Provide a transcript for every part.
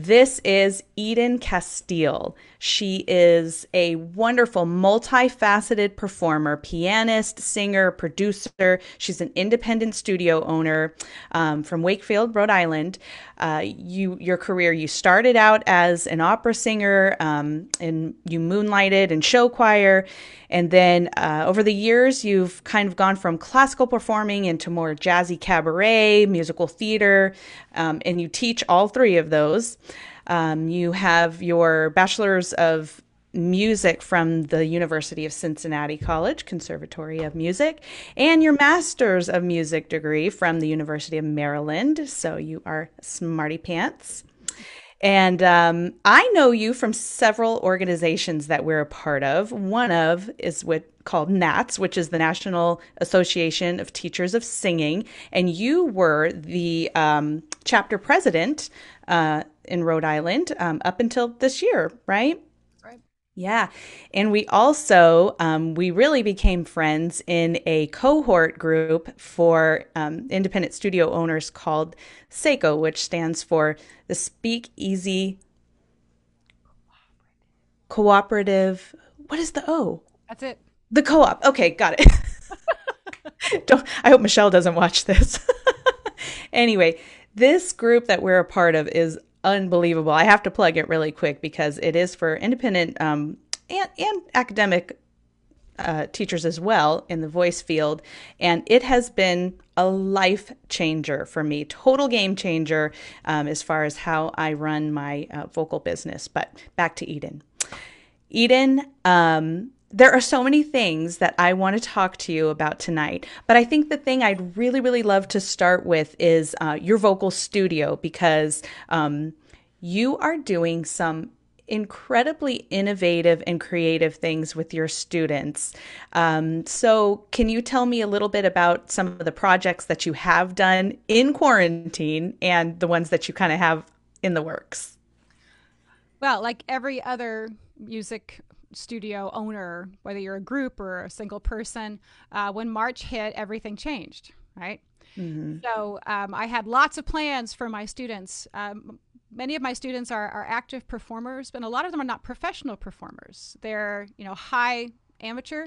This is Eden Casteel. She is a wonderful, multifaceted performer, pianist, singer, producer. She's an independent studio owner um, from Wakefield, Rhode Island. Uh, you, your career, you started out as an opera singer, um, and you moonlighted in show choir, and then uh, over the years, you've kind of gone from classical performing into more jazzy cabaret, musical theater, um, and you teach all three of those. Um, you have your bachelor's of music from the University of Cincinnati College Conservatory of Music and your master's of music degree from the University of Maryland. So you are smarty pants. And um, I know you from several organizations that we're a part of. One of is what called NATS, which is the National Association of Teachers of Singing, and you were the um, chapter president uh, in Rhode Island um, up until this year, right? Yeah. And we also, um, we really became friends in a cohort group for um, independent studio owners called SACO, which stands for the Speakeasy Cooperative. What is the O? That's it. The co op. Okay, got it. Don't, I hope Michelle doesn't watch this. anyway, this group that we're a part of is unbelievable. I have to plug it really quick because it is for independent um, and, and academic uh, teachers as well in the voice field. And it has been a life changer for me, total game changer um, as far as how I run my uh, vocal business. But back to Eden. Eden, um, there are so many things that I want to talk to you about tonight, but I think the thing I'd really, really love to start with is uh, your vocal studio because um, you are doing some incredibly innovative and creative things with your students. Um, so, can you tell me a little bit about some of the projects that you have done in quarantine and the ones that you kind of have in the works? Well, like every other music studio owner, whether you're a group or a single person, uh, when March hit, everything changed, right? Mm-hmm. So um, I had lots of plans for my students. Um, many of my students are, are active performers, but a lot of them are not professional performers. They're you know high amateur,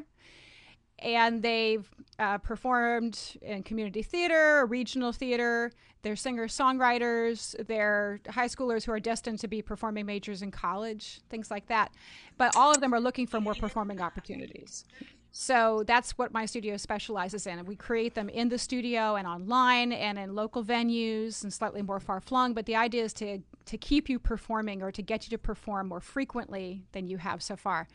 and they've uh, performed in community theater, regional theater. They're singers, songwriters. They're high schoolers who are destined to be performing majors in college, things like that. But all of them are looking for more performing opportunities. So that's what my studio specializes in. We create them in the studio and online and in local venues and slightly more far flung. But the idea is to to keep you performing or to get you to perform more frequently than you have so far.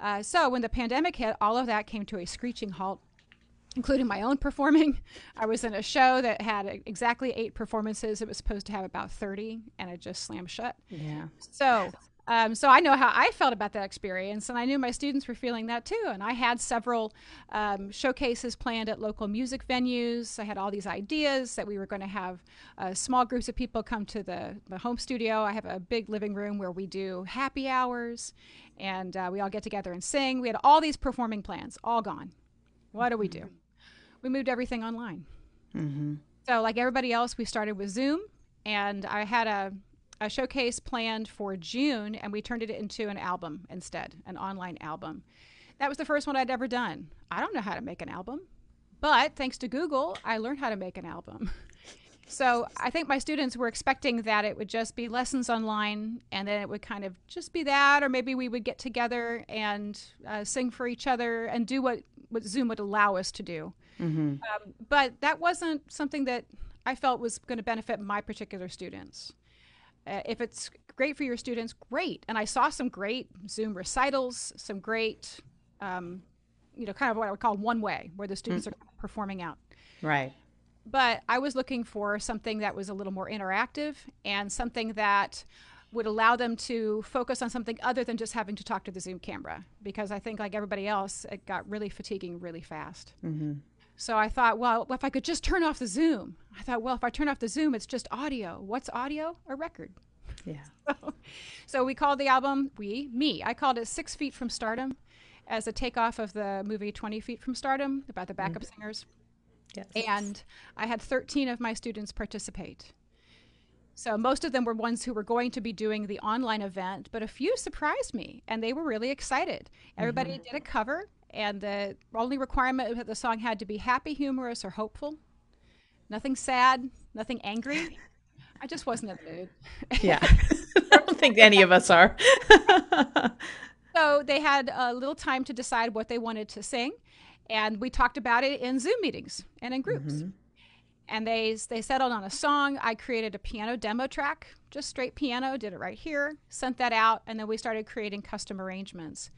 Uh, so when the pandemic hit, all of that came to a screeching halt including my own performing. I was in a show that had exactly eight performances. It was supposed to have about 30, and it just slammed shut. Yeah. So um, so I know how I felt about that experience, and I knew my students were feeling that too. And I had several um, showcases planned at local music venues. I had all these ideas that we were going to have uh, small groups of people come to the, the home studio. I have a big living room where we do happy hours, and uh, we all get together and sing. We had all these performing plans, all gone. What do we do? We moved everything online. Mm-hmm. So, like everybody else, we started with Zoom, and I had a a showcase planned for June, and we turned it into an album instead, an online album. That was the first one I'd ever done. I don't know how to make an album, but thanks to Google, I learned how to make an album. so I think my students were expecting that it would just be lessons online, and then it would kind of just be that, or maybe we would get together and uh, sing for each other and do what, what Zoom would allow us to do. Mm-hmm. Um, but that wasn't something that I felt was going to benefit my particular students. Uh, if it's great for your students, great. And I saw some great Zoom recitals, some great, um, you know, kind of what I would call one way, where the students mm. are performing out. Right. But I was looking for something that was a little more interactive and something that would allow them to focus on something other than just having to talk to the Zoom camera. Because I think, like everybody else, it got really fatiguing really fast. Mm-hmm. So I thought, well, if I could just turn off the Zoom, I thought, well, if I turn off the Zoom, it's just audio. What's audio? A record. Yeah. so, so we called the album, we, me, I called it Six Feet from Stardom as a takeoff of the movie 20 Feet from Stardom about the backup mm-hmm. singers. Yes. And I had 13 of my students participate. So most of them were ones who were going to be doing the online event, but a few surprised me and they were really excited. Everybody mm-hmm. did a cover, and the only requirement that the song had to be happy, humorous, or hopeful. Nothing sad, nothing angry. I just wasn't in the mood. yeah. I don't think any of us are. so they had a little time to decide what they wanted to sing. And we talked about it in Zoom meetings and in groups. Mm-hmm. And they, they settled on a song. I created a piano demo track, just straight piano, did it right here, sent that out, and then we started creating custom arrangements.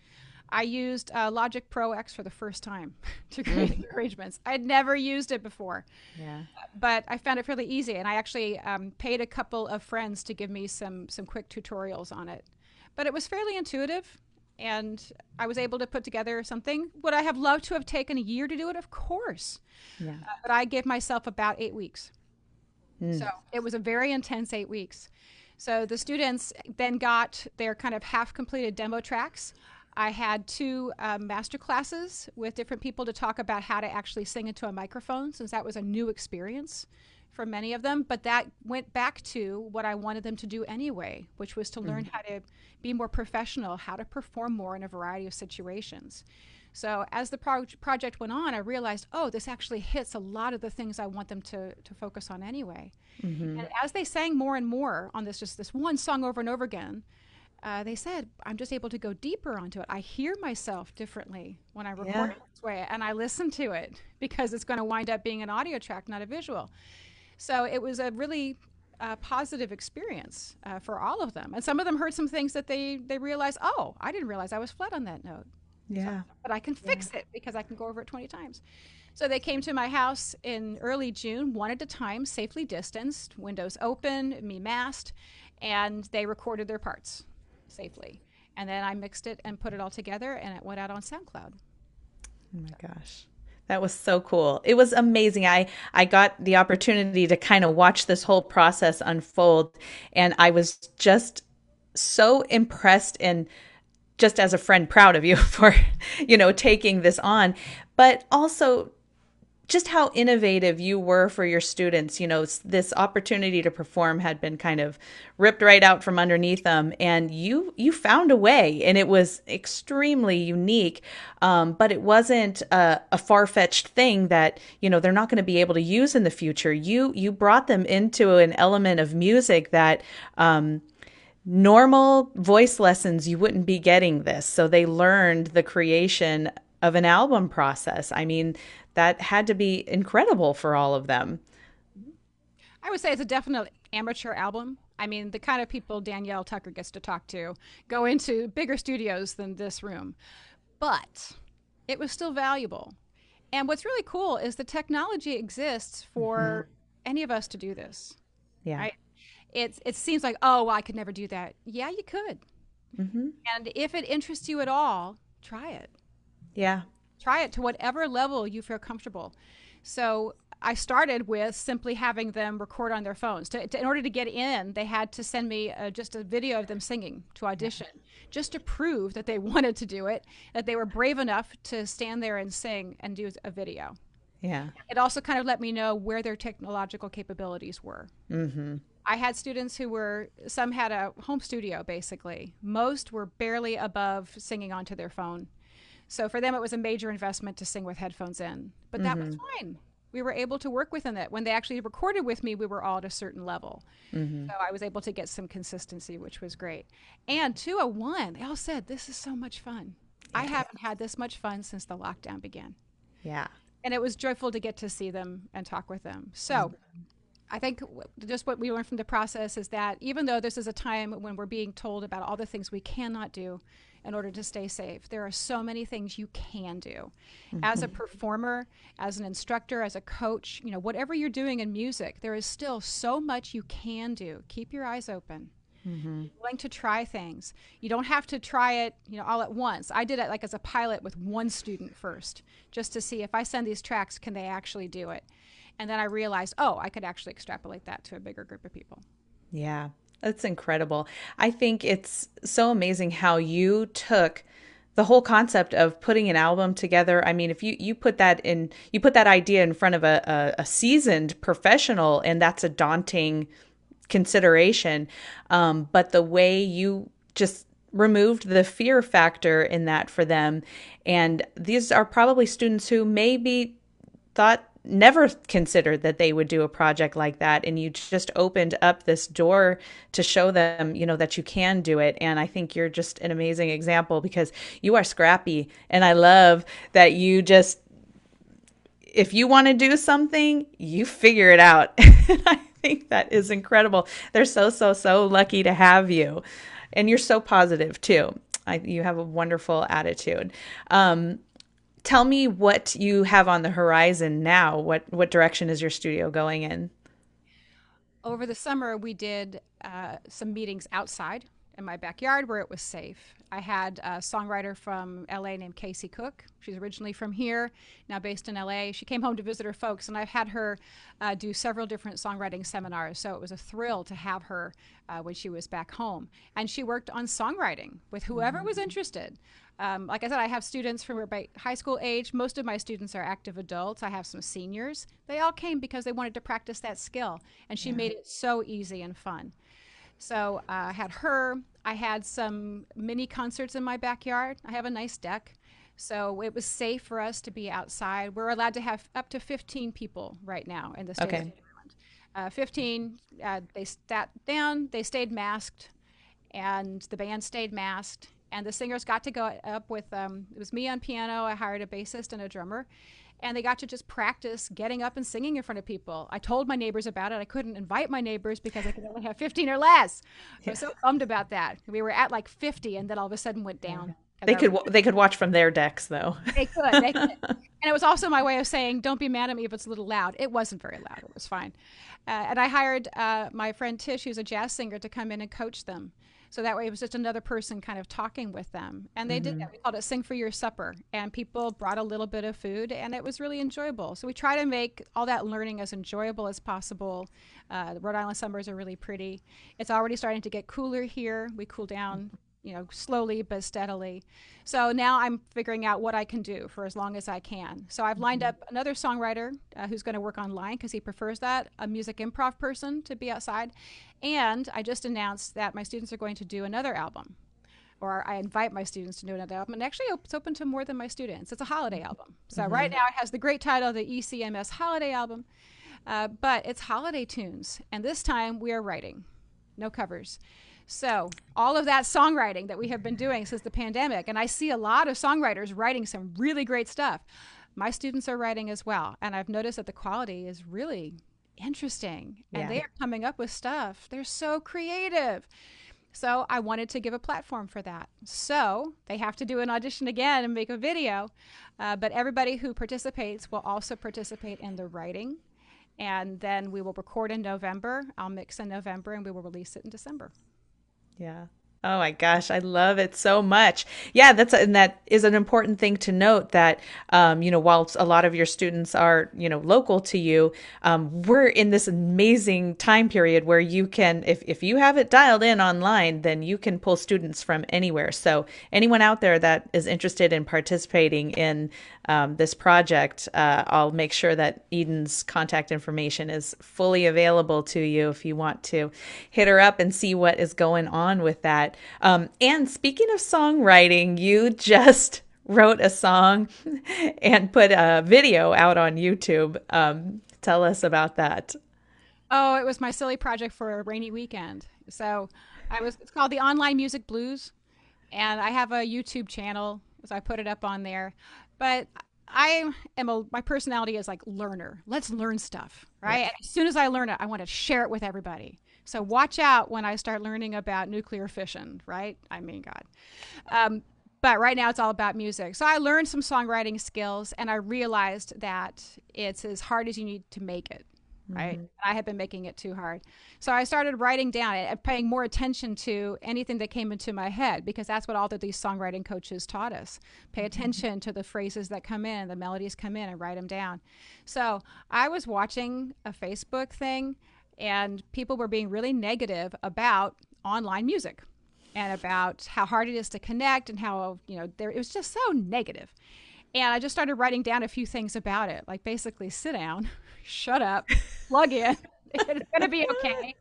I used uh, Logic Pro X for the first time to create arrangements. I'd never used it before. Yeah. But I found it fairly easy, and I actually um, paid a couple of friends to give me some some quick tutorials on it. But it was fairly intuitive, and I was able to put together something. Would I have loved to have taken a year to do it? Of course. Yeah. Uh, but I gave myself about eight weeks. Mm. So it was a very intense eight weeks. So the students then got their kind of half completed demo tracks. I had two um, master classes with different people to talk about how to actually sing into a microphone, since that was a new experience for many of them. But that went back to what I wanted them to do anyway, which was to mm learn how to be more professional, how to perform more in a variety of situations. So as the pro- project went on, I realized, oh, this actually hits a lot of the things I want them to, to focus on anyway. Mm-hmm. And as they sang more and more on this, just this one song over and over again, uh, they said, I'm just able to go deeper onto it. I hear myself differently when I record yeah. this way, and I listen to it because it's going to wind up being an audio track, not a visual. So it was a really uh, positive experience uh, for all of them. And some of them heard some things that they, they realized, oh, I didn't realize I was flat on that note. Yeah. So, but I can fix yeah. it because I can go over it 20 times. So they came to my house in early June, one at a time, safely distanced, windows open, me masked, and they recorded their parts safely. And then I mixed it and put it all together, and it went out on SoundCloud. Oh my gosh. That was so cool. It was amazing. I I got the opportunity to kind of watch this whole process unfold and I was just so impressed and just as a friend proud of you for you know taking this on, but also just how innovative you were for your students. You know, this opportunity to perform had been kind of ripped right out from underneath them, and you you found a way, and it was extremely unique. Um, but it wasn't a, a far fetched thing that you know they're not going to be able to use in the future. You you brought them into an element of music that. Um, normal voice lessons you wouldn't be getting this so they learned the creation of an album process i mean that had to be incredible for all of them. I would say it's a definite amateur album. I mean, the kind of people Danielle Tucker gets to talk to go into bigger studios than this room. But it was still valuable. And what's really cool is the technology exists for mm-hmm. any of us to do this. Yeah. Right? It's, it seems like, oh, well, I could never do that. Yeah, you could. Mm-hmm. And if it interests you at all, try it. Yeah. Try it to whatever level you feel comfortable. So I started with simply having them record on their phones. To, to, in order to get in, they had to send me uh, just a video of them singing to audition, just to prove that they wanted to do it, that they were brave enough to stand there and sing and do a video. Yeah. It also kind of let me know where their technological capabilities were. Mm-hmm. I had students who were, some had a home studio basically. Most were barely above singing onto their phone. So for them, it was a major investment to sing with headphones in, but mm-hmm. that was mm-hmm. fine. We were able to work within it. When they actually recorded with me, we were all at a certain level. Mm-hmm. So I was able to get some consistency, which was great. And 201, they all said, This is so much fun. Yeah. I haven't had this much fun since the lockdown began. Yeah. And it was joyful to get to see them and talk with them. So mm-hmm. I think just what we learned from the process is that even though this is a time when we're being told about all the things we cannot do, in order to stay safe. There are so many things you can do. Mm-hmm. As a performer, as an instructor, as a coach, you know, whatever you're doing in music, there is still so much you can do. Keep your eyes open. Mm-hmm. willing to try things. You don't have to try it, you know, all at once. I did it like as a pilot with one student first, just to see if I send these tracks, can they actually do it? And then I realized, oh, I could actually extrapolate that to a bigger group of people. Yeah, that's incredible. I think it's so amazing how you took the whole concept of putting an album together. I mean, if you you put that in, you put that idea in front of a, a, a seasoned professional, and that's a daunting consideration. Um, but the way you just removed the fear factor in that for them. And these are probably students who maybe thought never considered that they would do a project like that and you just opened up this door to show them you know that you can do it and i think you're just an amazing example because you are scrappy and i love that you just if you want to do something you figure it out i think that is incredible they're so so so lucky to have you and you're so positive too. I, you have a wonderful attitude. Um, tell me what you have on the horizon now. What what direction is your studio going in? Over the summer, we did uh, some meetings outside in my backyard where it was safe. I had a songwriter from LA named Casey Cook. She's originally from here, now based in LA. She came home to visit her folks, and I've had her uh, do several different songwriting seminars. So it was a thrill to have her uh, when she was back home. And she worked on songwriting with whoever was interested. Um, like I said, I have students from about high school age. Most of my students are active adults. I have some seniors. They all came because they wanted to practice that skill, and she yeah. made it so easy and fun. So uh, I had her. I had some mini concerts in my backyard. I have a nice deck. So it was safe for us to be outside. We're allowed to have up to 15 people right now in the state okay. of Maryland. Uh, 15, uh, they sat down, they stayed masked, and the band stayed masked. And the singers got to go up with, um, it was me on piano. I hired a bassist and a drummer and they got to just practice getting up and singing in front of people. I told my neighbors about it. I couldn't invite my neighbors because I could only have 15 or less. Yeah. I was so bummed about that. We were at like 50 and then all of a sudden went down. They could they could watch from their decks though. They could. They could. and it was also my way of saying, "Don't be mad at me if it's a little loud." It wasn't very loud. It was fine. Uh, and I hired uh, my friend Tish, who's a jazz singer, to come in and coach them. So that way it was just another person kind of talking with them. And they mm-hmm. did that. Mm-hmm. We called it Sing for Your Supper. And people brought a little bit of food and it was really enjoyable. So we try to make all that learning as enjoyable as possible. Uh, the Rhode Island summers are really pretty. It's already starting to get cooler here. We cool down you know, slowly but steadily. So now I'm figuring out what I can do for as long as I can. So I've lined mm-hmm. up another songwriter uh, who's going to work online because he prefers that, a music improv person to be outside. And I just announced that my students are going to do another album. Or I invite my students to do another album. And actually, it's open to more than my students. It's a holiday mm-hmm. album. So mm-hmm. right now, it has the great title, the ECMS Holiday Album. Uh, but it's holiday tunes. And this time, we are writing, no covers. So, all of that songwriting that we have been doing since the pandemic, and I see a lot of songwriters writing some really great stuff. My students are writing as well, and I've noticed that the quality is really interesting and yeah. they are coming up with stuff. They're so creative. So, I wanted to give a platform for that. So, they have to do an audition again and make a video, uh, but everybody who participates will also participate in the writing. And then we will record in November. I'll mix in November and we will release it in December. Yeah. Oh my gosh, I love it so much. Yeah, that's and that is an important thing to note that um, you know while a lot of your students are you know local to you, um, we're in this amazing time period where you can if if you have it dialed in online, then you can pull students from anywhere. So anyone out there that is interested in participating in um, this project, uh, I'll make sure that Eden's contact information is fully available to you if you want to hit her up and see what is going on with that. Um, and speaking of songwriting, you just wrote a song and put a video out on YouTube. Um, tell us about that. Oh, it was my silly project for a rainy weekend. So I was it's called the Online Music Blues and I have a YouTube channel, so I put it up on there. But I am a my personality is like learner. Let's learn stuff, right? As soon as I learn it, I want to share it with everybody. So watch out when I start learning about nuclear fission, right? I mean, God. Um, but right now it's all about music. So I learned some songwriting skills and I realized that it's as hard as you need to make it. Right. Mm-hmm. I had been making it too hard. So I started writing down and paying more attention to anything that came into my head because that's what all of these songwriting coaches taught us. Pay mm-hmm. attention mm-hmm. to the phrases that come in, the melodies come in, and write them down. So I was watching a Facebook thing and people were being really negative about online music and about how hard it is to connect and how you know there it was just so negative. negative and i just started writing down a few things about it like basically sit down shut up plug in it's going to be okay.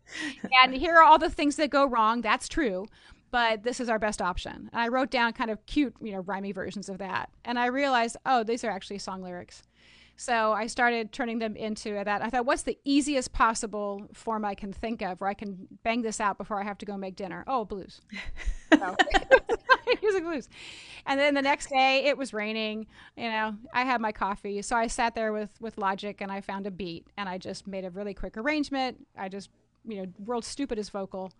And here are all the things that go wrong. That's true. But this is our best option. And I wrote down kind of cute, you know, rhymey versions of that. And I realized, oh, these are actually song lyrics. So I started turning them into that. I thought, what's the easiest possible form I can think of where I can bang this out before I have to go make dinner? Oh, blues. So, music blues. And then the next day it was raining. You know, I had my coffee. So I sat there with, with Logic and I found a beat and I just made a really quick arrangement. I just, you know, world's stupidest vocal.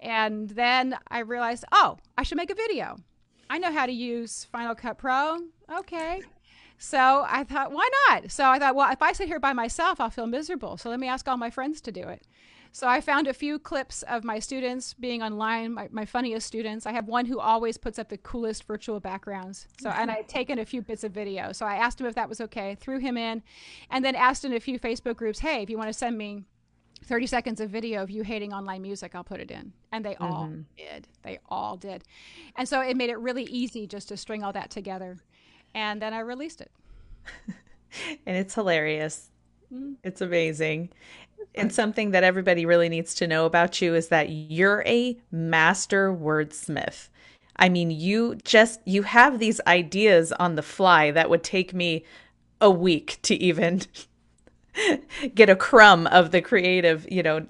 And then I realized, oh, I should make a video. I know how to use Final Cut Pro. Okay. So I thought, why not? So I thought, well, if I sit here by myself, I'll feel miserable. So let me ask all my friends to do it. So I found a few clips of my students being online, my, my funniest students. I have one who always puts up the coolest virtual backgrounds. So and I had taken a few bits of video. So I asked him if that was okay, threw him in, and then asked in a few Facebook groups, hey, if you want to send me 30 seconds of video of you hating online music, I'll put it in. And they mm-hmm. all did. They all did. And so it made it really easy just to string all that together and then I released it. and it's hilarious. Mm-hmm. It's amazing. And something that everybody really needs to know about you is that you're a master wordsmith. I mean, you just you have these ideas on the fly that would take me a week to even get a crumb of the creative, you know,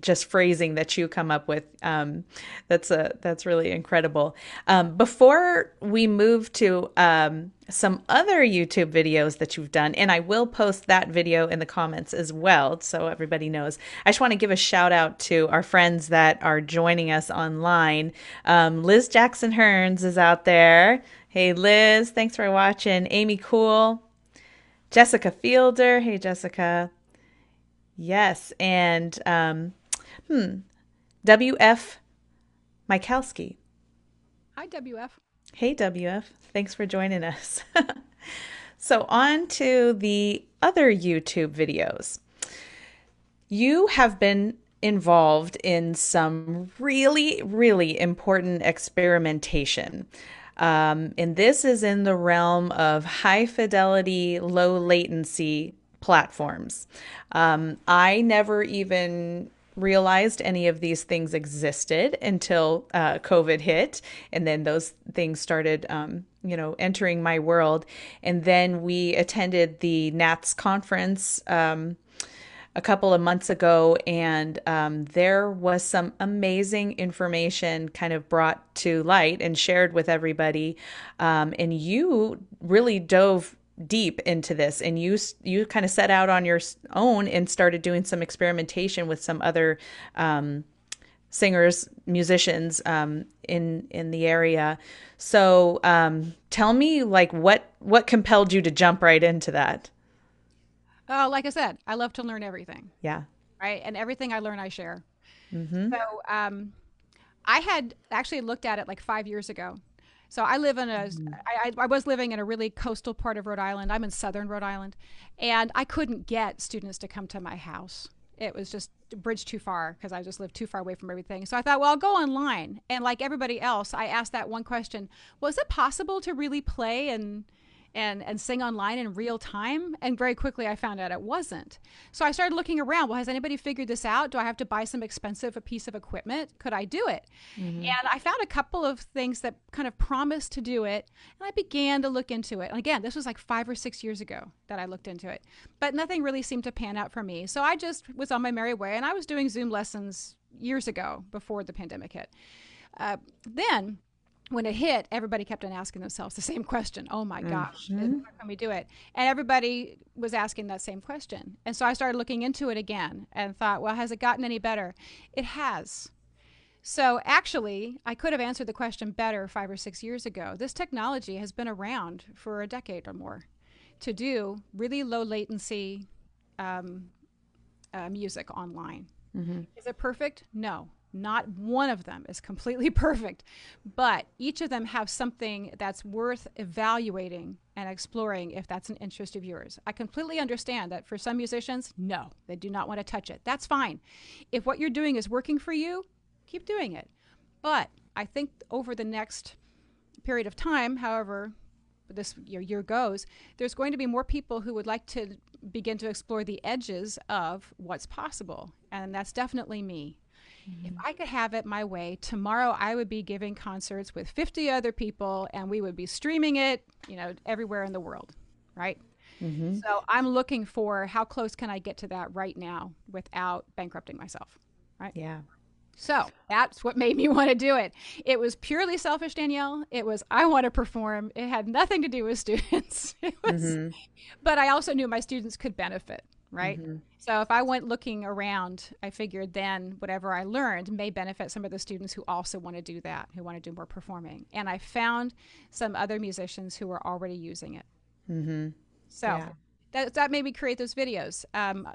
just phrasing that you come up with. Um, that's a that's really incredible. Um, before we move to um, some other YouTube videos that you've done, and I will post that video in the comments as well, so everybody knows. I just want to give a shout out to our friends that are joining us online. Um, Liz Jackson Hearns is out there. Hey Liz, thanks for watching. Amy Cool, Jessica Fielder. Hey Jessica. Yes, and um, Hmm. WF Michalski. Hi, WF. Hey, WF. Thanks for joining us. so, on to the other YouTube videos. You have been involved in some really, really important experimentation. Um, and this is in the realm of high fidelity, low latency platforms. Um, I never even realized any of these things existed until uh, COVID hit, and then those things started, um, you know, entering my world. And then we attended the NATS conference. Um, a couple of months ago, and um, there was some amazing information kind of brought to light and shared with everybody. Um, and you really dove deep into this and you you kind of set out on your own and started doing some experimentation with some other um, singers musicians um, in in the area. So um, tell me like what what compelled you to jump right into that? Oh like i said i love to learn everything. Yeah. Right? And everything i learn i share. Mm-hmm. so um, i had actually looked at it like five years ago so I live in a, mm-hmm. I, I was living in a really coastal part of Rhode Island. I'm in southern Rhode Island, and I couldn't get students to come to my house. It was just a bridge too far because I just lived too far away from everything. So I thought, well, I'll go online. And like everybody else, I asked that one question: Was it possible to really play and and and sing online in real time and very quickly i found out it wasn't. So i started looking around. Well has anybody figured this out? Do i have to buy some expensive a piece of equipment? Could i do it? Mm-hmm. and i found a couple of things that kind of promised to do it and i began to look into it. And again this was like five or six years ago that i looked into it. But nothing really seemed to pan out for me. So i just was on my merry way and i was doing zoom lessons years ago before the pandemic hit. Uh, then when it hit, everybody kept on asking themselves the same question. Oh my gosh, mm-hmm. how can we do it? And everybody was asking that same question. And so I started looking into it again and thought, well, has it gotten any better? It has. So actually, I could have answered the question better five or six years ago. This technology has been around for a decade or more to do really low latency um, uh, music online. Mm-hmm. Is it perfect? No. Not one of them is completely perfect, but each of them have something that's worth evaluating and exploring if that's an interest of yours. I completely understand that for some musicians, no, they do not want to touch it. That's fine. If what you're doing is working for you, keep doing it. But I think over the next period of time, however this year goes, there's going to be more people who would like to begin to explore the edges of what's possible. And that's definitely me. Mm-hmm. If I could have it my way, tomorrow I would be giving concerts with 50 other people and we would be streaming it, you know, everywhere in the world, right? Mm-hmm. So I'm looking for how close can I get to that right now without bankrupting myself, right? Yeah. So that's what made me want to do it. It was purely selfish, Danielle. It was I want to perform. It had nothing to do with students. was, mm-hmm. but I also knew my students could benefit, right? Mm-hmm. So if I went looking around, I figured then whatever I learned may benefit some of the students who also want to do that, who want to do more performing. And I found some other musicians who were already using it. Mm-hmm. So. Yeah that, that made me create those videos. Um,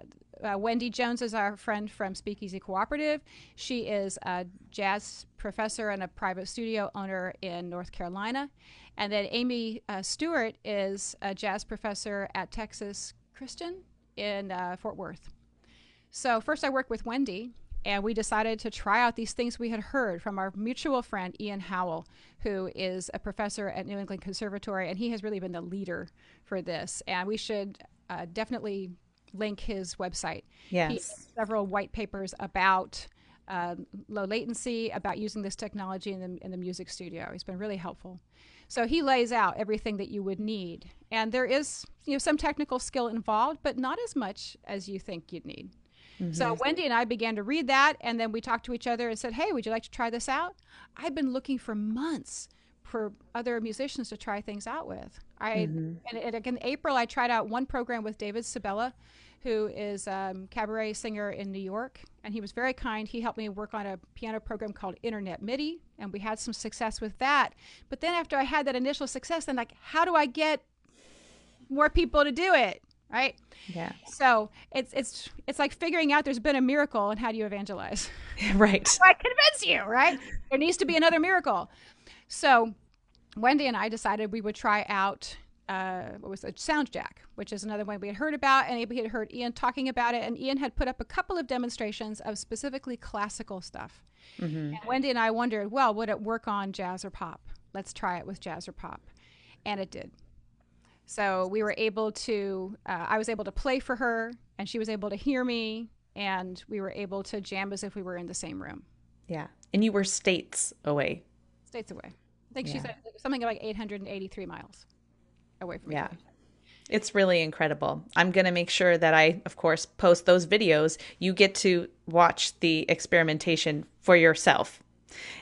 uh, Wendy Jones is our friend from Speakeasy Cooperative. She is a jazz professor and a private studio owner in North Carolina. And then Amy uh, Stewart is a jazz professor at Texas Christian in uh, Fort Worth. So, first I worked with Wendy, and we decided to try out these things we had heard from our mutual friend Ian Howell, who is a professor at New England Conservatory, and he has really been the leader for this. And we should uh, definitely link his website. Yes, several white papers about uh, low latency, about using this technology in the in the music studio. He's been really helpful. So he lays out everything that you would need, and there is you know some technical skill involved, but not as much as you think you'd need. Mm-hmm. So Wendy and I began to read that, and then we talked to each other and said, "Hey, would you like to try this out?" I've been looking for months for other musicians to try things out with. I mm-hmm. and, and in April I tried out one program with David Sabella, who is a um, cabaret singer in New York, and he was very kind. He helped me work on a piano program called Internet MIDI, and we had some success with that. But then after I had that initial success, then like, how do I get more people to do it? right yeah so it's it's it's like figuring out there's been a miracle and how do you evangelize right So i convince you right there needs to be another miracle so wendy and i decided we would try out uh, what was it SoundJack which is another one we had heard about and we had heard ian talking about it and ian had put up a couple of demonstrations of specifically classical stuff mm-hmm. and wendy and i wondered well would it work on jazz or pop let's try it with jazz or pop and it did so we were able to, uh, I was able to play for her, and she was able to hear me, and we were able to jam as if we were in the same room. Yeah. And you were states away. States away. I think yeah. she said something like 883 miles away from. Yeah. It's really incredible. I'm going to make sure that I, of course, post those videos. You get to watch the experimentation for yourself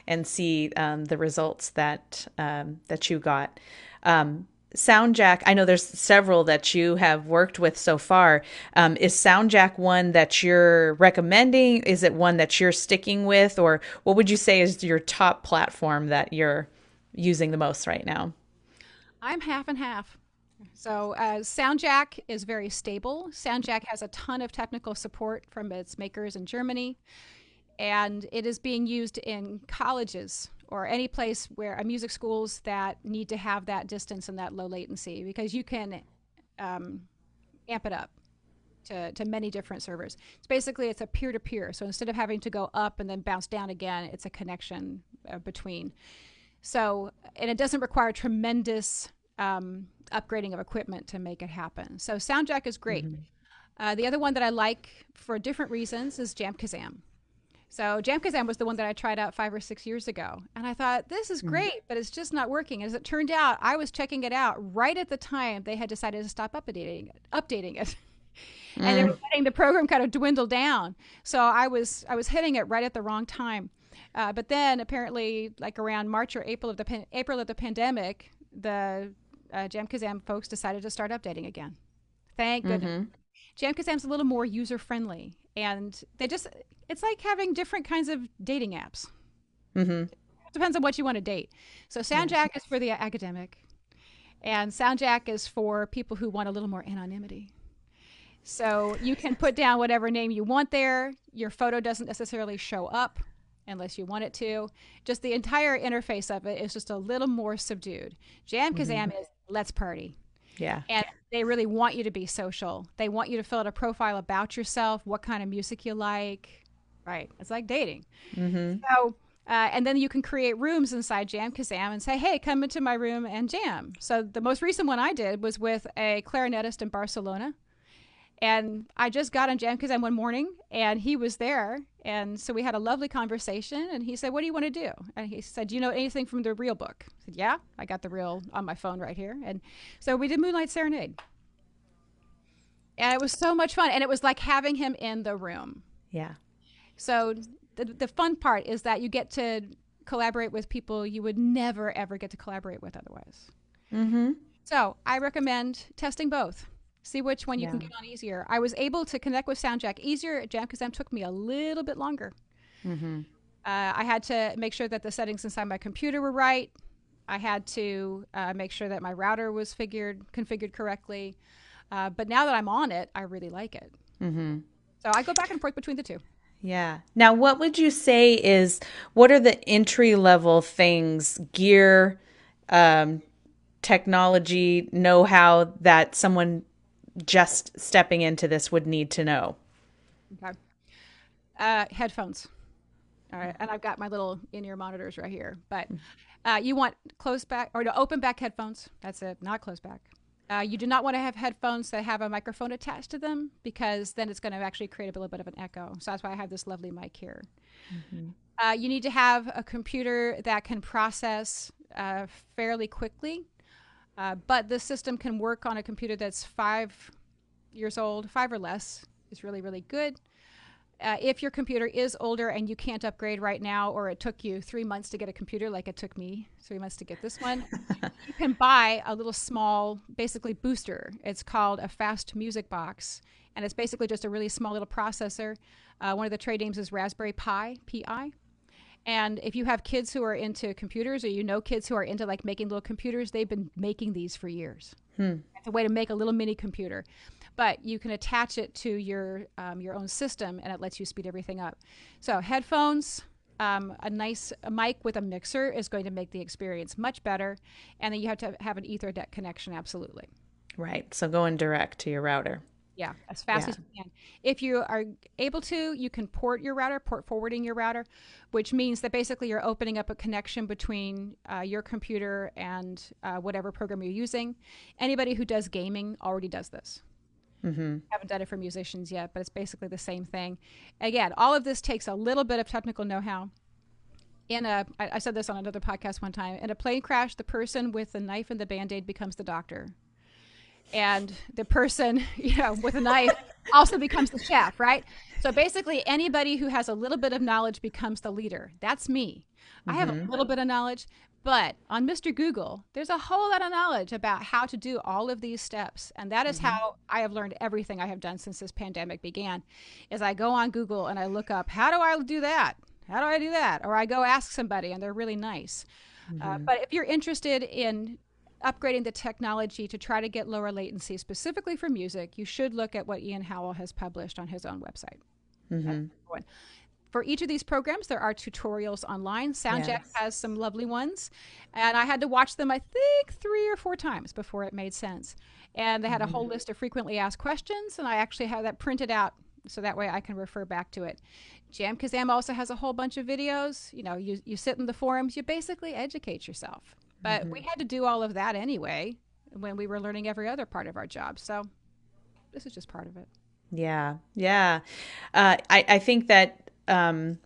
and see um, the results that um, that you got. Um, SoundJack, I know there's several that you have worked with so far. Um, is SoundJack one that you're recommending? Is it one that you're sticking with? Or what would you say is your top platform that you're using the most right now? I'm half and half. So, uh, SoundJack is very stable. SoundJack has a ton of technical support from its makers in Germany, and it is being used in colleges or any place where uh, music schools that need to have that distance and that low latency because you can um, amp it up to, to many different servers. It's basically it's a peer to peer. So instead of having to go up and then bounce down again, it's a connection uh, between. So and it doesn't require tremendous um, upgrading of equipment to make it happen. So SoundJack is great. Mm-hmm. Uh, the other one that I like for different reasons is Jamkazam. So Jamkazam was the one that I tried out five or six years ago, and I thought this is mm. great, but it's just not working. As it turned out, I was checking it out right at the time they had decided to stop updating it, updating it, and mm. they were letting the program kind of dwindle down. So I was I was hitting it right at the wrong time. Uh, but then apparently, like around March or April of the pan- April of the pandemic, the uh, Jamkazam folks decided to start updating again. Thank goodness. Mm-hmm. Jamkazam's a little more user friendly, and they just it's like having different kinds of dating apps. Mm-hmm. Depends on what you want to date. So SoundJack is for the academic, and SoundJack is for people who want a little more anonymity. So you can put down whatever name you want there. Your photo doesn't necessarily show up unless you want it to. Just the entire interface of it is just a little more subdued. Jamkazam mm-hmm. is let's party. Yeah. And they really want you to be social. They want you to fill out a profile about yourself, what kind of music you like, Right. It's like dating. Mm-hmm. So, uh, and then you can create rooms inside Jam Jamkazam and say, hey, come into my room and jam. So the most recent one I did was with a clarinetist in Barcelona. And I just got on Jam Kazam one morning and he was there. And so we had a lovely conversation. And he said, What do you want to do? And he said, Do you know anything from the real book? I said, Yeah, I got the real on my phone right here. And so we did Moonlight Serenade. And it was so much fun. And it was like having him in the room. Yeah. So the, the fun part is that you get to collaborate with people you would never, ever get to collaborate with otherwise. Mm-hmm. So I recommend testing both. See which one you Yeah. can get on easier. I was able to connect with SoundJack easier. Jam Kazam took me a little bit longer. Mm-hmm. Uh, I had to make sure that the settings inside my computer were right. I had to uh, make sure that my router was figured configured correctly. Uh, but now that I'm on it, I really like it. Mm-hmm. So I go back and forth between the two. Yeah. Now, what would you say is what are the entry level things, gear, um, technology, know how that someone just stepping into this would need to know? Okay. Uh, headphones. All right, and I've got my little in-ear monitors right here. But uh, you want closed back or no open back headphones. That's it, not closed back. Uh, you do not want to have headphones that have a microphone attached to them because then it's going to actually create a little bit of an echo. So that's why I have this lovely mic here. Uh, you need to have a computer that can process uh, fairly quickly, uh, but the system can work on a computer that's five years old, five or less is really, really good. Uh, if your computer is older and you can't upgrade right now, or it took you three months to get a computer, like it took me three months to get this one, you can buy a little small, basically booster. It's called a fast music box, and it's basically just a really small little processor. Uh, one of the trade names is Raspberry Pi, Pi. And if you have kids who are into computers, or you know kids who are into like making little computers, they've been making these for years. It's a way to make a little mini computer, but you can attach it to your um, your own system, and it lets you speed everything up. So headphones, um, a nice mic with a mixer is going to make the experience much better, and then you have to have an Ethernet connection, absolutely. Right. So going direct to your router. Yeah, as fast Yeah. as you can. If you are able to, you can port your router, port forwarding your router, which means that basically you're opening up a connection between uh, your computer and uh, whatever program you're using. Anybody who does gaming already does this. Mm-hmm. Haven't done it for musicians yet, but it's basically the same thing. Again, all of this takes a little bit of technical know-how. In a, I I said this on another podcast one time. In a plane crash, the person with the knife and the band-aid becomes the doctor and the person you know with a knife also becomes the chef right? So basically anybody who has a little bit of knowledge becomes the leader. That's me. I have a mm-hmm. little bit of knowledge but on mr google there's a whole lot of knowledge about how to do all of these steps and that is mm-hmm. how i have learned everything i have done since this pandemic began is i go on google and i look up how do i do that? How do i do that? Or i go ask somebody and they're really nice. Uh, mm-hmm. but if you're interested in upgrading the technology to try to get lower latency specifically for music, you should look at what Ian Howell has published on his own website. Mm-hmm. For each of these programs, there are tutorials online. SoundJack Yes. has some lovely ones, and I had to watch them, I think, three or four times before it made sense. And they had a whole list of frequently asked questions, and I actually have that printed out so that way I can refer back to it. Jam Kazam also has a whole bunch of videos. You know, you, you sit in the forums, you basically educate yourself. But we had to do all of that anyway when we were learning every other part of our job. So this is just part of it. Yeah, yeah. Uh, I I think that um,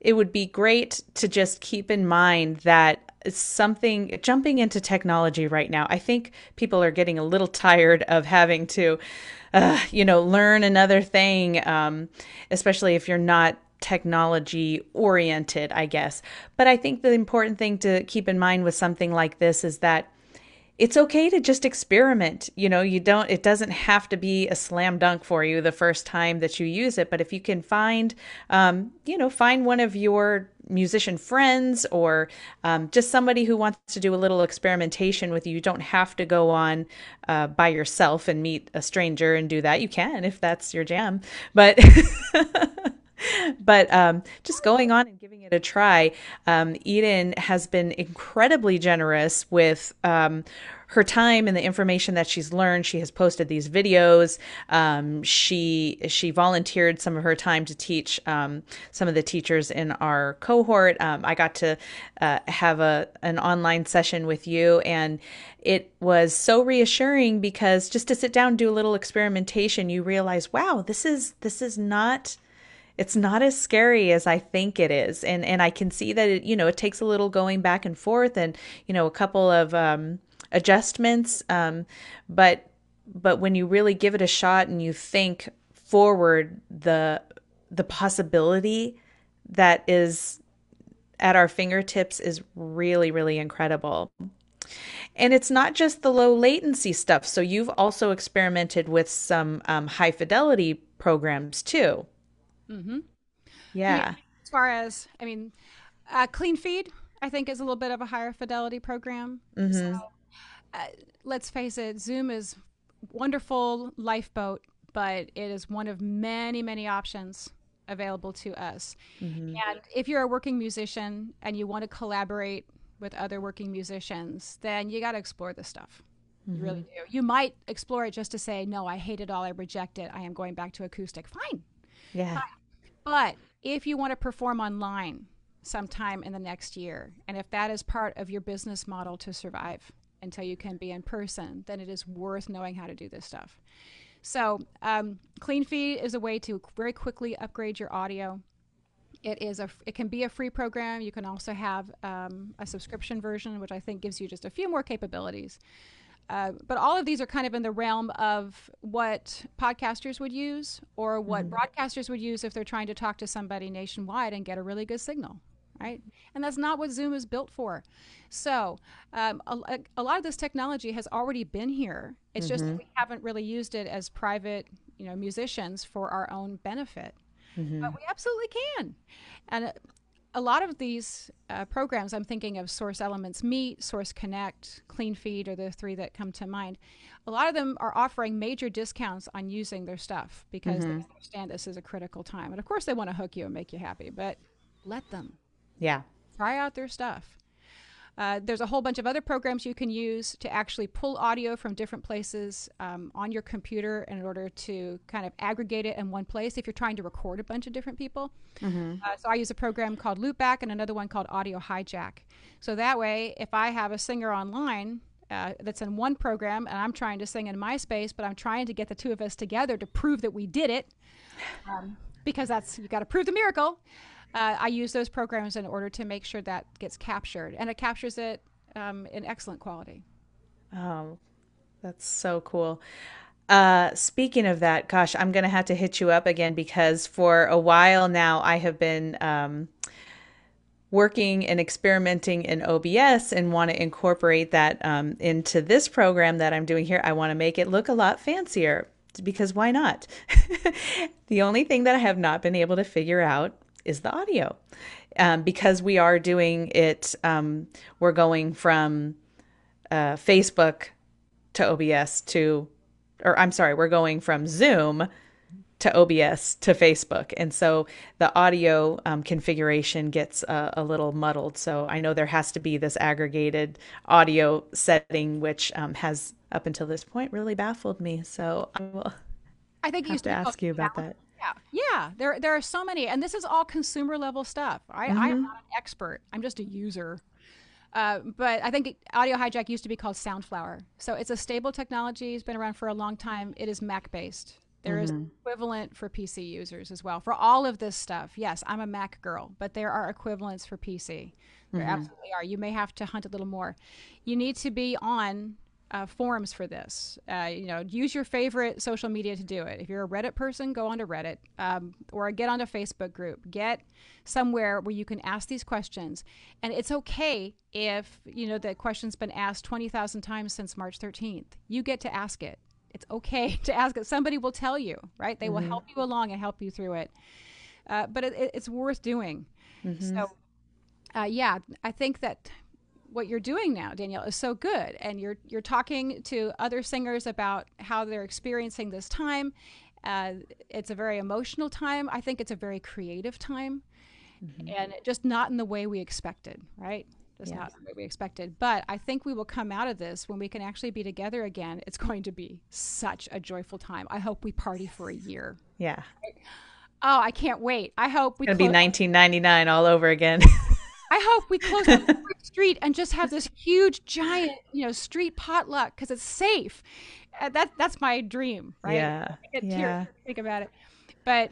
it would be great to just keep in mind that something jumping into technology right now. I think people are getting a little tired of having to, uh, you know, learn another thing, um, especially if you're not technology oriented, I guess. But I think the important thing to keep in mind with something like this is that it's okay to just experiment. You know, you don't, it doesn't have to be a slam dunk for you the first time that you use it. But if you can find, um, you know, find one of your musician friends or um, just somebody who wants to do a little experimentation with you, you don't have to go on uh, by yourself and meet a stranger and do that. You can if that's your jam. But but um, just going on and giving it a try. Um, Eden has been incredibly generous with um, her time and the information that she's learned. She has posted these videos. Um, she she volunteered some of her time to teach um, some of the teachers in our cohort. Um, I got to uh, have a an online session with you, and it was so reassuring because just to sit down do a little experimentation, you realize, wow, this is this is not it's not as scary as I think it is. And and I can see that it, you know, it takes a little going back and forth and, you know, a couple of um, adjustments. Um, but but when you really give it a shot and you think forward the the possibility that is at our fingertips is really really incredible. And it's not just the low latency stuff. So you've also experimented with some um, high fidelity programs too. Mm-hmm. Yeah. yeah. As far as, I mean, uh, Clean Feed, I think, is a little bit of a higher fidelity program. Mm-hmm. So uh, let's face it, Zoom is wonderful lifeboat, but it is one of many, many options available to us. Mm-hmm. And if you're a working musician and you want to collaborate with other working musicians, then you got to explore this stuff. Mm-hmm. You really do. You might explore it just to say, no, I hate it all. I reject it. I am going back to acoustic. Fine. Yeah. Fine. But if you want to perform online sometime in the next year, and if that is part of your business model to survive, until you can be in person, then it is worth knowing how to do this stuff. So, um, Clean Feed is a way to very quickly upgrade your audio. It is a it can be a free program. You can also have um, a subscription version, which I think gives you just a few more capabilities. Uh, but all of these are kind of in the realm of what podcasters would use or what mm. broadcasters would use if they're trying to talk to somebody nationwide and get a really good signal right? And that's not what Zoom is built for. So um, a, a, lot of this technology has already been here. It's mm-hmm. just that we haven't really used it as private, you know, musicians for our own benefit. Mm-hmm. But we absolutely can. And a lot of these uh, programs, I'm thinking of Source Elements Meet, Source Connect, Clean Feed are the three that come to mind. A lot of them are offering major discounts on using their stuff because mm-hmm. they understand this is a critical time. And of course, they want to hook you and make you happy, but let them. Yeah. Try out their stuff. Uh, there's a whole bunch of other programs you can use to actually pull audio from different places um, on your computer in order to kind of aggregate it in one place if you're trying to record a bunch of different people. Mm-hmm. Uh, so I use a program called Loopback and another one called Audio Hijack. So that way, if I have a singer online uh, that's in one program and I'm trying to sing in my space, but I'm trying to get the two of us together to prove that we did it, um, because that's you got to prove the miracle uh, I use those programs in order to make sure that gets captured, and it captures it um, in excellent quality. Oh, that's so cool. Uh, speaking of that, gosh, I'm going to have to hit you up again because for a while now I have been um, working and experimenting in OBS and want to incorporate that um, into this program that I'm doing here. I want to make it look a lot fancier because why not? the only thing that I have not been able to figure out is the audio. Um, because we are doing it, um, we're going from uh, Facebook to OBS to, or I'm sorry, we're going from Zoom to OBS to Facebook. And so the audio um, configuration gets uh, a little muddled. So I know there has to be this aggregated audio setting, which um, has up until this point really baffled me. So I will I think have you to ask you about that. Yeah, yeah. There, there are so many, and this is all consumer level stuff. I, mm-hmm. I'm not an expert. I'm just a user. Uh, but I think Audio Hijack used to be called Soundflower. So it's a stable technology. It's been around for a long time. It is Mac based. There mm-hmm. is equivalent for PC users as well. For all of this stuff, yes, I'm a Mac girl, but there are equivalents for PC. There mm-hmm. absolutely are. You may have to hunt a little more. You need to be on uh, forums for this. Uh, you know, use your favorite social media to do it. If you're a Reddit person, go onto Reddit um, or get on a Facebook group. Get somewhere where you can ask these questions. And it's okay if you know the question's been asked twenty thousand times since March 13th. You get to ask it. It's okay to ask it. Somebody will tell you, right? They mm-hmm. will help you along and help you through it. Uh, but it, it's worth doing. Mm-hmm. So, uh, yeah, I think that what you're doing now, Danielle, is so good, and you're you're talking to other singers about how they're experiencing this time, Uh, it's a very emotional time. I think it's a very creative time, mm-hmm. and just not in the way we expected, right? Just not the way we expected. But I think we will come out of this when we can actually be together again. It's going to be such a joyful time. I hope we party for a year. Yeah. Oh, I can't wait. I hope we. It's gonna close- be 1999 all over again. I hope we close the street and just have this huge, giant, you know, street potluck because it's safe. Uh, that that's my dream, right? Yeah. I get yeah. think about it. But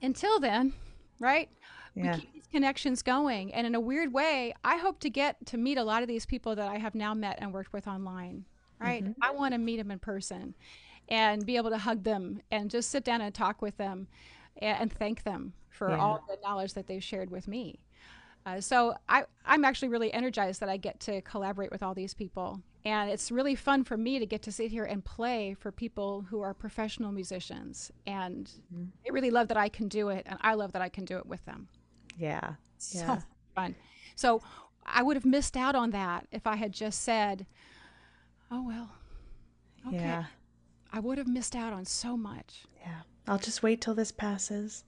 until then, right? Yeah. We keep these connections going, and in a weird way, I hope to get to meet a lot of these people that I have now met and worked with online. Right? Mm-hmm. I want to meet them in person and be able to hug them and just sit down and talk with them and, and thank them for yeah. all the knowledge that they've shared with me. Uh, so I, I'm actually really energized that I get to collaborate with all these people. And it's really fun for me to get to sit here and play for people who are professional musicians. And mm-hmm. I really love that I can do it. And I love that I can do it with them. Yeah. So yeah. fun. So I would have missed out on that if I had just said, oh, well, okay. Yeah. I would have missed out on so much. Yeah. I'll just wait till this passes.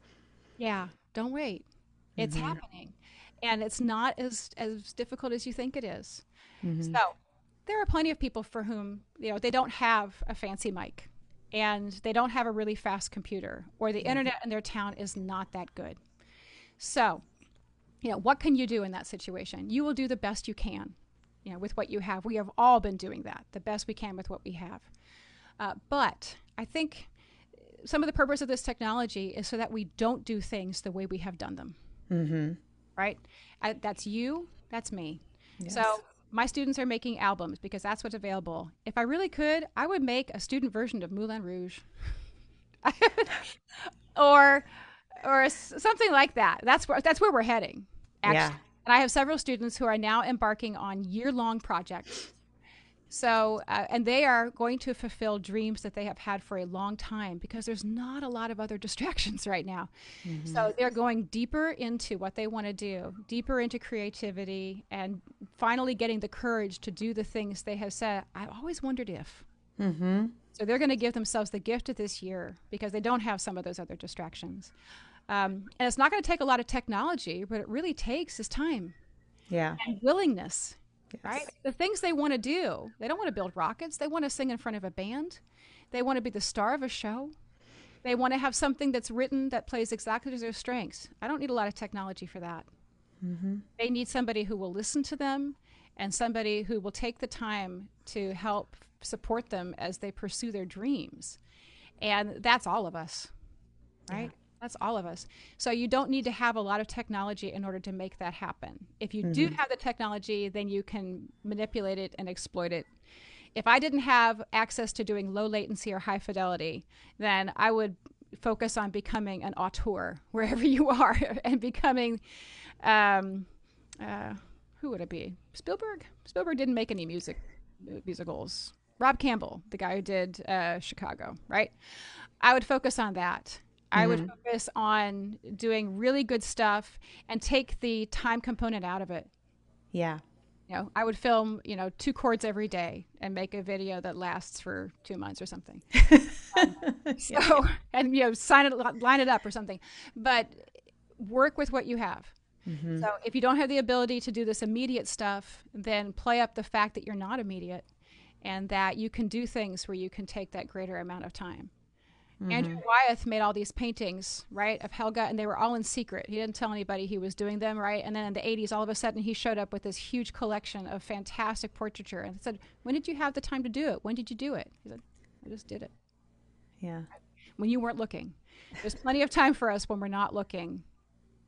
Yeah. Don't wait. It's mm-hmm. happening and it's not as as difficult as you think it is. Mm-hmm. So there are plenty of people for whom you know they don't have a fancy mic and they don't have a really fast computer or the internet in their town is not that good. So, you know, what can you do in that situation? You will do the best you can, you know, with what you have. We have all been doing that, the best we can with what we have. Uh, but I think some of the purpose of this technology is so that we don't do things the way we have done them. Mm-hmm right? I, that's you, that's me. Yes. So my students are making albums because that's what's available. If I really could, I would make a student version of Moulin Rouge. or or something like that. That's where that's where we're heading. Actually. Yeah. And I have several students who are now embarking on year-long projects so, uh, and they are going to fulfill dreams that they have had for a long time because there's not a lot of other distractions right now. Mm-hmm. So, they're going deeper into what they want to do, deeper into creativity, and finally getting the courage to do the things they have said, I've always wondered if. Mm-hmm. So, they're going to give themselves the gift of this year because they don't have some of those other distractions. Um, and it's not going to take a lot of technology, but it really takes is time. Yeah. And willingness Yes. Right? The things they want to do. They don't want to build rockets. They want to sing in front of a band. They want to be the star of a show. They want to have something that's written that plays exactly to their strengths. I don't need a lot of technology for that. Mm-hmm. They need somebody who will listen to them and somebody who will take the time to help support them as they pursue their dreams. And that's all of us, right? That's all of us. So you don't need to have a lot of technology in order to make that happen. If you mm-hmm. do have the technology, then you can manipulate it and exploit it. If I didn't have access to doing low latency or high fidelity, then I would focus on becoming an auteur wherever you are and becoming um, uh, who would it be? Spielberg? Spielberg didn't make any music musicals. Rob Campbell, the guy who did uh, Chicago, right? I would focus on that I would mm-hmm. focus on doing really good stuff and take the time component out of it. Yeah. You know, I would film, you know, two chords every day and make a video that lasts for two months or something. um, so, and, you know, sign it, line it up or something. But work with what you have. Mm-hmm. So, if you don't have the ability to do this immediate stuff, then play up the fact that you're not immediate and that you can do things where you can take that greater amount of time. Mm-hmm. Andrew Wyeth made all these paintings, right, of Helga, and they were all in secret. He didn't tell anybody he was doing them, right? And then in the 80s, all of a sudden, he showed up with this huge collection of fantastic portraiture and said, When did you have the time to do it? When did you do it? He said, I just did it. Yeah. When you weren't looking. There's plenty of time for us when we're not looking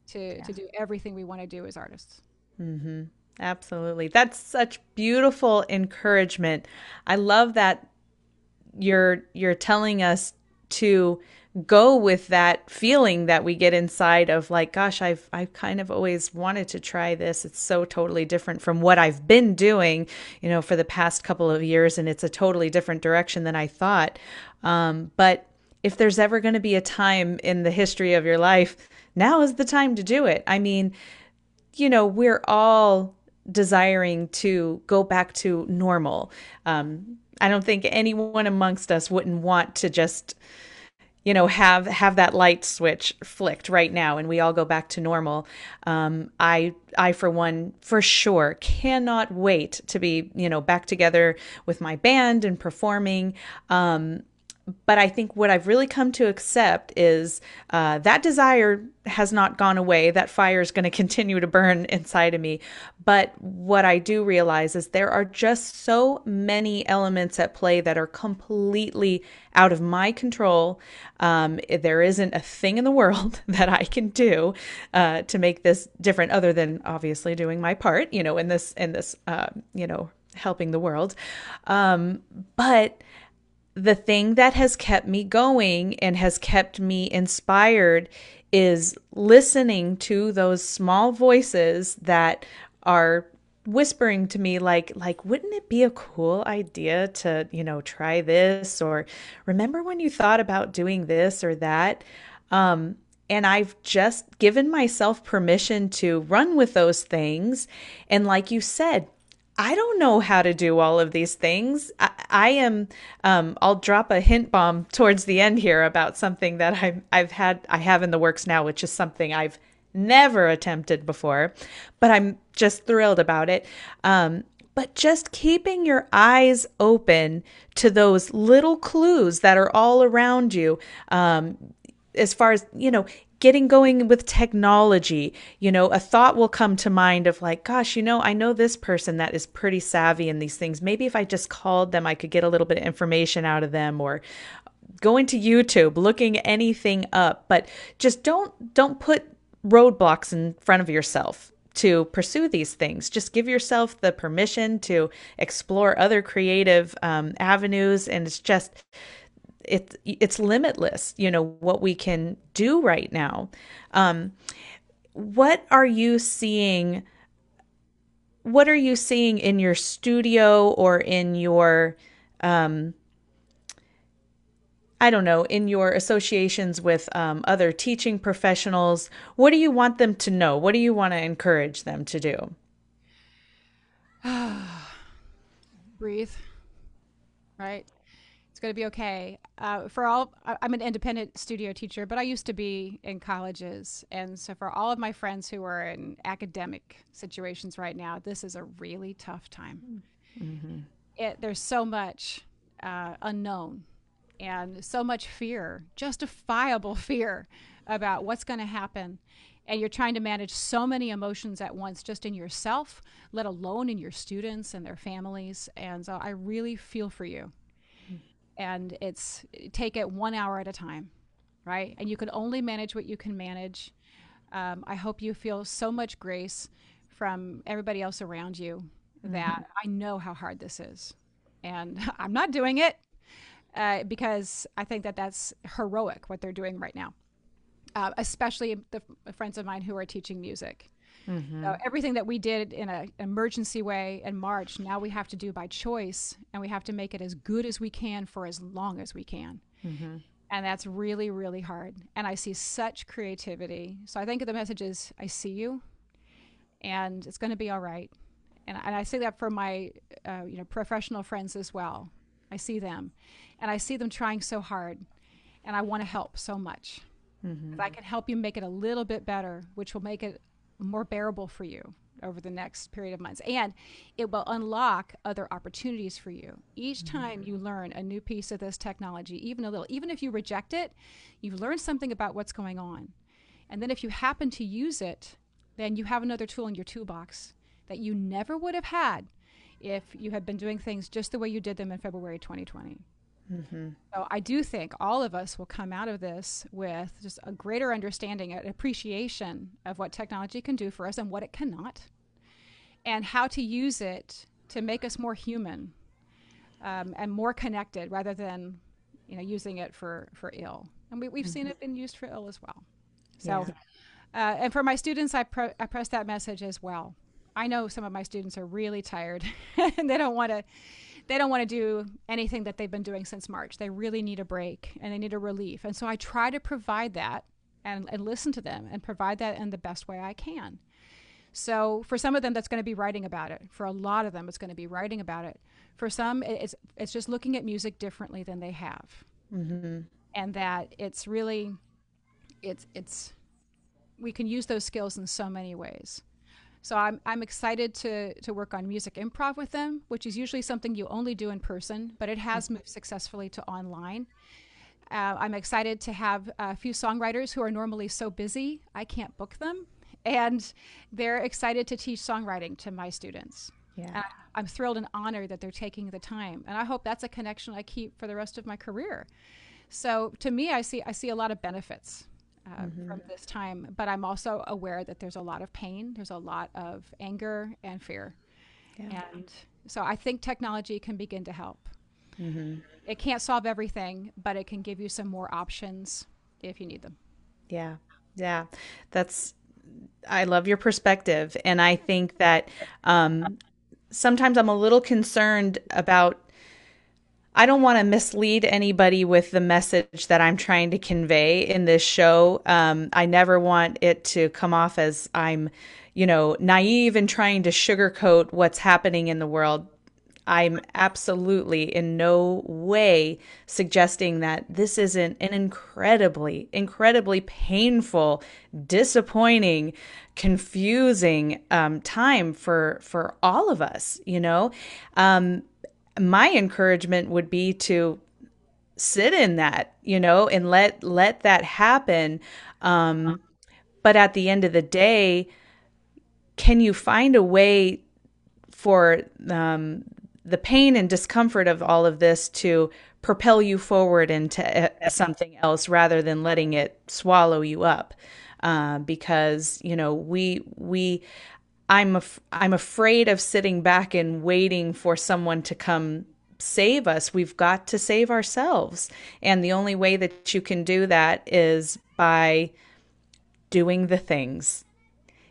to, yeah. to do everything we want to do as artists. Mm-hmm. Absolutely. That's such beautiful encouragement. I love that you're you're telling us to go with that feeling that we get inside of like gosh I've I've kind of always wanted to try this. It's so totally different from what I've been doing you know for the past couple of years and it's a totally different direction than I thought. Um, but if there's ever going to be a time in the history of your life now is the time to do it. I mean you know we're all desiring to go back to normal. Um, I don't think anyone amongst us wouldn't want to just you know have have that light switch flicked right now and we all go back to normal. Um, i i for one for sure cannot wait to be you know back together with my band and performing. Um, but I think what I've really come to accept is uh, that desire has not gone away. That fire is going to continue to burn inside of me. But what I do realize is there are just so many elements at play that are completely out of my control. Um, there isn't a thing in the world that I can do uh, to make this different, other than obviously doing my part. You know, in this in this uh, you know helping the world. Um, but the thing that has kept me going and has kept me inspired is listening to those small voices that are whispering to me like like wouldn't it be a cool idea to you know try this? Or remember when you thought about doing this or that? Um and I've just given myself permission to run with those things. And like you said I don't know how to do all of these things. I, I am. Um, I'll drop a hint bomb towards the end here about something that I've I've had I have in the works now, which is something I've never attempted before, but I'm just thrilled about it. Um, but just keeping your eyes open to those little clues that are all around you. Um, as far as you know getting going with technology, you know, a thought will come to mind of like, gosh, you know, I know this person that is pretty savvy in these things. Maybe if I just called them, I could get a little bit of information out of them or going to YouTube, looking anything up, but just don't don't put roadblocks in front of yourself to pursue these things. Just give yourself the permission to explore other creative um, avenues, and it's just it it's limitless you know what we can do right now um, what are you seeing what are you seeing in your studio or in your um, I don't know, in your associations with um, other teaching professionals, what do you want them to know? What do you want to encourage them to do? Breathe, right? Going to be okay. Uh, for all, I'm an independent studio teacher, but I used to be in colleges, and so for all of my friends who are in academic situations right now, this is a really tough time. Mm-hmm. It, there's so much uh, unknown and so much fear, justifiable fear about what's going to happen. And you're trying to manage so many emotions at once, just in yourself, let alone in your students and their families. And so I really feel for you and it's take it one hour at a time, right? And you can only manage what you can manage. Um, I hope you feel so much grace from everybody else around you mm-hmm. that I know how hard this is, and I'm not doing it uh, because I think that that's heroic what they're doing right now, uh, especially the friends of mine who are teaching music. Mm-hmm. So everything that we did in an emergency way in March, now we have to do by choice, and we have to make it as good as we can for as long as we can. Mm-hmm. And that's really, really hard. And I see such creativity. So I think of the message is I see you, and it's going to be all right. And, and I say that for my uh, you know professional friends as well. I see them, and I see them trying so hard, and I want to help so much. Mm-hmm. If I can help you make it a little bit better, which will make it more bearable for you over the next period of months. And it will unlock other opportunities for you. Each mm-hmm. time you learn a new piece of this technology, even a little, even if you reject it, you've learned something about what's going on. And then if you happen to use it, then you have another tool in your toolbox that you never would have had if you had been doing things just the way you did them in February 2020. Mm-hmm. So I do think all of us will come out of this with just a greater understanding, an appreciation of what technology can do for us and what it cannot, and how to use it to make us more human um, and more connected, rather than you know using it for for ill. And we, we've mm-hmm. seen it been used for ill as well. So, yeah. uh, and for my students, I, pre- I press that message as well. I know some of my students are really tired and they don't want to they don't want to do anything that they've been doing since March. They really need a break and they need a relief. And so I try to provide that and, and listen to them and provide that in the best way I can. So for some of them, that's going to be writing about it. For a lot of them, it's going to be writing about it. For some, it's it's just looking at music differently than they have. Mm-hmm. and that it's really it's it's we can use those skills in so many ways. So I'm I'm excited to to work on music improv with them, which is usually something you only do in person, but it has moved successfully to online. Uh, I'm excited to have a few songwriters who are normally so busy I can't book them, and they're excited to teach songwriting to my students. Yeah. I'm thrilled and honored that they're taking the time, and I hope that's a connection I keep for the rest of my career. So to me, I see I see a lot of benefits uh, mm-hmm. from this time, but I'm also aware that there's a lot of pain, there's a lot of anger and fear, yeah. and so I think technology can begin to help. Mm-hmm. It can't solve everything, but it can give you some more options if you need them. Yeah, yeah, that's. I love your perspective, and I think that um, sometimes I'm a little concerned about I don't want to mislead anybody with the message that I'm trying to convey in this show. Um, I never want it to come off as I'm, you know, naive and trying to sugarcoat what's happening in the world. I'm absolutely in no way suggesting that this isn't an incredibly, incredibly painful, disappointing, confusing um, time for for all of us. You know, um, my encouragement would be to sit in that, you know, and let let that happen. Um, but at the end of the day, can you find a way for um, the pain and discomfort of all of this to propel you forward into uh, something else rather than letting it swallow you up? Uh, because you know we we I'm af- I'm afraid of sitting back and waiting for someone to come save us. We've got to save ourselves. And the only way that you can do that is by doing the things.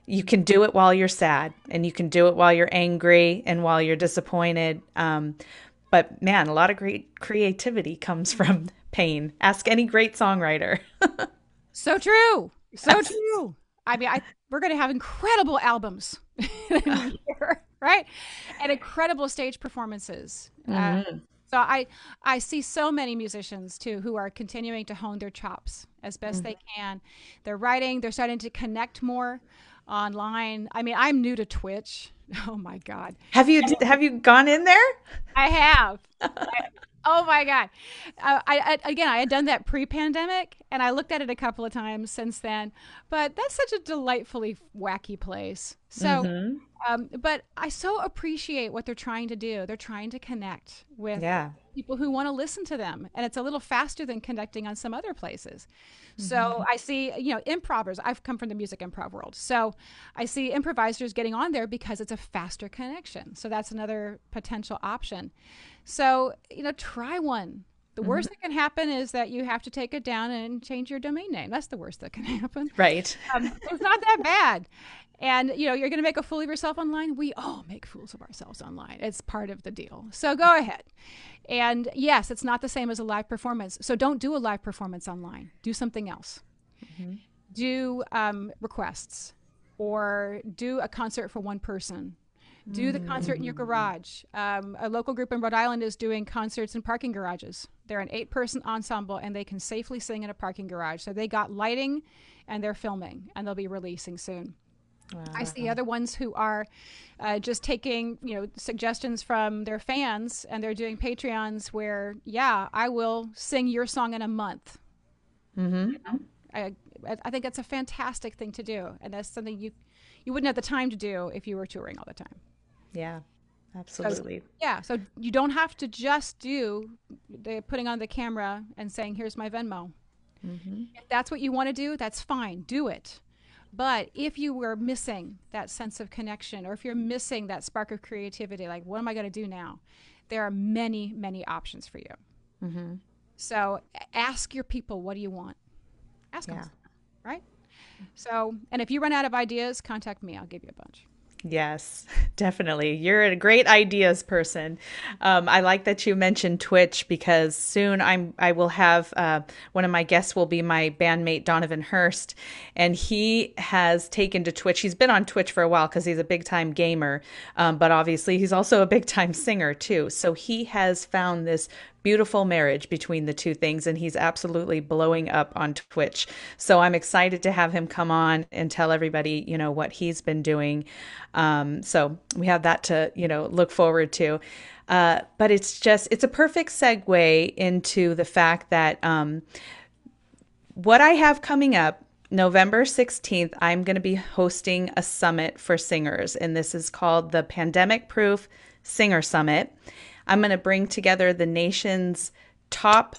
You can do it while you're sad, and you can do it while you're angry and while you're disappointed. Um, but man, a lot of great creativity comes from pain. Ask any great songwriter. so true. So true. I mean, I we're going to have incredible albums, right? And incredible stage performances. Uh, mm-hmm. Uh, so I I see so many musicians too who are continuing to hone their chops as best mm-hmm. they can. They're writing. They're starting to connect more online. I mean, I'm new to Twitch. Oh my god. Have you have you gone in there? I have. I, Oh my god! Uh, I, I, again, I had done that pre-pandemic, and I looked at it a couple of times since then. But that's such a delightfully wacky place. So, mm-hmm. um, but I so appreciate what they're trying to do. They're trying to connect with yeah. people who want to listen to them, and it's a little faster than connecting on some other places. Mm-hmm. So I see, you know, improvers. I've come from the music improv world, so I see improvisers getting on there because it's a faster connection. So that's another potential option. So, you know, try one. The worst mm-hmm. that can happen is that you have to take it down and change your domain name. That's the worst that can happen. Right. Um, it's not that bad. And, you know, you're going to make a fool of yourself online. We all make fools of ourselves online. It's part of the deal. So go ahead. And yes, it's not the same as a live performance. So don't do a live performance online. Do something else. Mm-hmm. Do um, requests or do a concert for one person do the concert in your garage. Um, a local group in Rhode Island is doing concerts in parking garages. They're an eight person ensemble and they can safely sing in a parking garage. So they got lighting and they're filming and they'll be releasing soon. Wow. I see other ones who are uh, just taking, you know, suggestions from their fans and they're doing Patreons where, yeah, I will sing your song in a month. Mm-hmm. You know? I, I think that's a fantastic thing to do. And that's something you, you wouldn't have the time to do if you were touring all the time. Yeah, absolutely. Yeah, so you don't have to just do the putting on the camera and saying, "Here's my Venmo." Mm-hmm. If that's what you want to do, that's fine. Do it. But if you were missing that sense of connection, or if you're missing that spark of creativity, like, what am I going to do now? There are many, many options for you. Mm-hmm. So ask your people, what do you want? Ask yeah. them, right? So, and if you run out of ideas, contact me. I'll give you a bunch. Yes. Definitely. You're a great ideas person. Um, I like that you mentioned Twitch because soon I'm I will have uh, one of my guests will be my bandmate Donovan Hurst, and he has taken to Twitch. He's been on Twitch for a while because he's a big time gamer, um, but obviously he's also a big time singer too. So he has found this beautiful marriage between the two things and he's absolutely blowing up on Twitch. So I'm excited to have him come on and tell everybody, you know, what he's been doing. Um, so we have that to, you know, look forward to. Uh, but it's just, it's a perfect segue into the fact that um, what I have coming up November 16th, I'm going to be hosting a summit for singers, and this is called the Pandemic Proof Singer Summit. I'm going to bring together the nation's top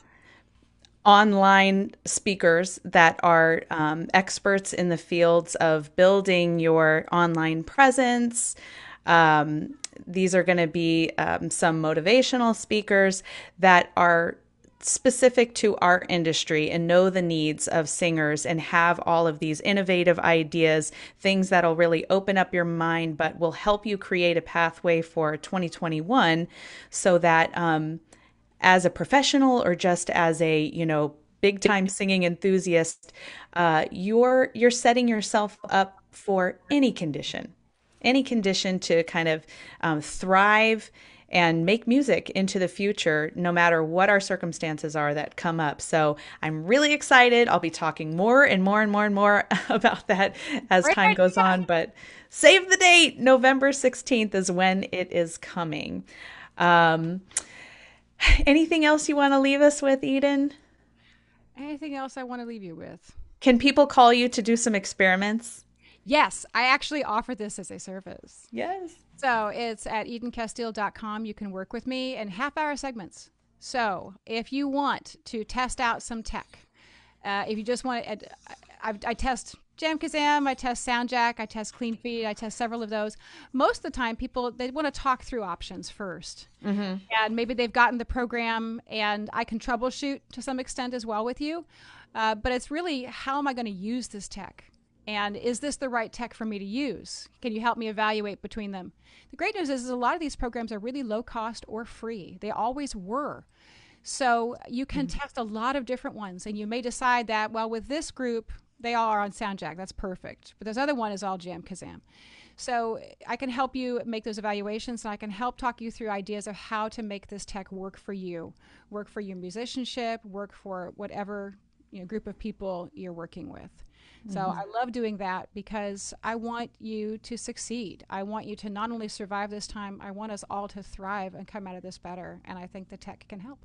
online speakers that are um, experts in the fields of building your online presence. Um, these are going to be um, some motivational speakers that are specific to our industry and know the needs of singers and have all of these innovative ideas, things that'll really open up your mind, but will help you create a pathway for 2021 so that um, as a professional or just as a, you know, big time singing enthusiast, uh, you're you're setting yourself up for any condition, any condition to kind of um, thrive and make music into the future, no matter what our circumstances are that come up. So I'm really excited. I'll be talking more and more and more and more about that as right, time goes on. But save the date. November 16th is when it is coming. Um, anything else you want to leave us with, Eden? Anything else I want to leave you with? Can people call you to do some experiments? Yes, I actually offer this as a service. Yes. So it's at edencasteel.com. You can work with me in half hour segments. So if you want to test out some tech, uh, if you just want to, I, I test JamKazam, I test SoundJack, I test CleanFeed, I test several of those. Most of the time, people they want to talk through options 1st mm-hmm. and maybe they've gotten the program, and I can troubleshoot to some extent as well with you. Uh, but it's really how am I going to use this tech? And is this the right tech for me to use? Can you help me evaluate between them? The great news is, is a lot of these programs are really low cost or free. They always were. So you can mm-hmm. test a lot of different ones, and you may decide that, well, with this group, they all are on SoundJack. That's perfect. But this other one is all JamKazam. So I can help you make those evaluations, and I can help talk you through ideas of how to make this tech work for you, work for your musicianship, work for whatever you know, group of people you're working with. So mm-hmm. I love doing that because I want you to succeed. I want you to not only survive this time, I want us all to thrive and come out of this better. And I think the tech can help.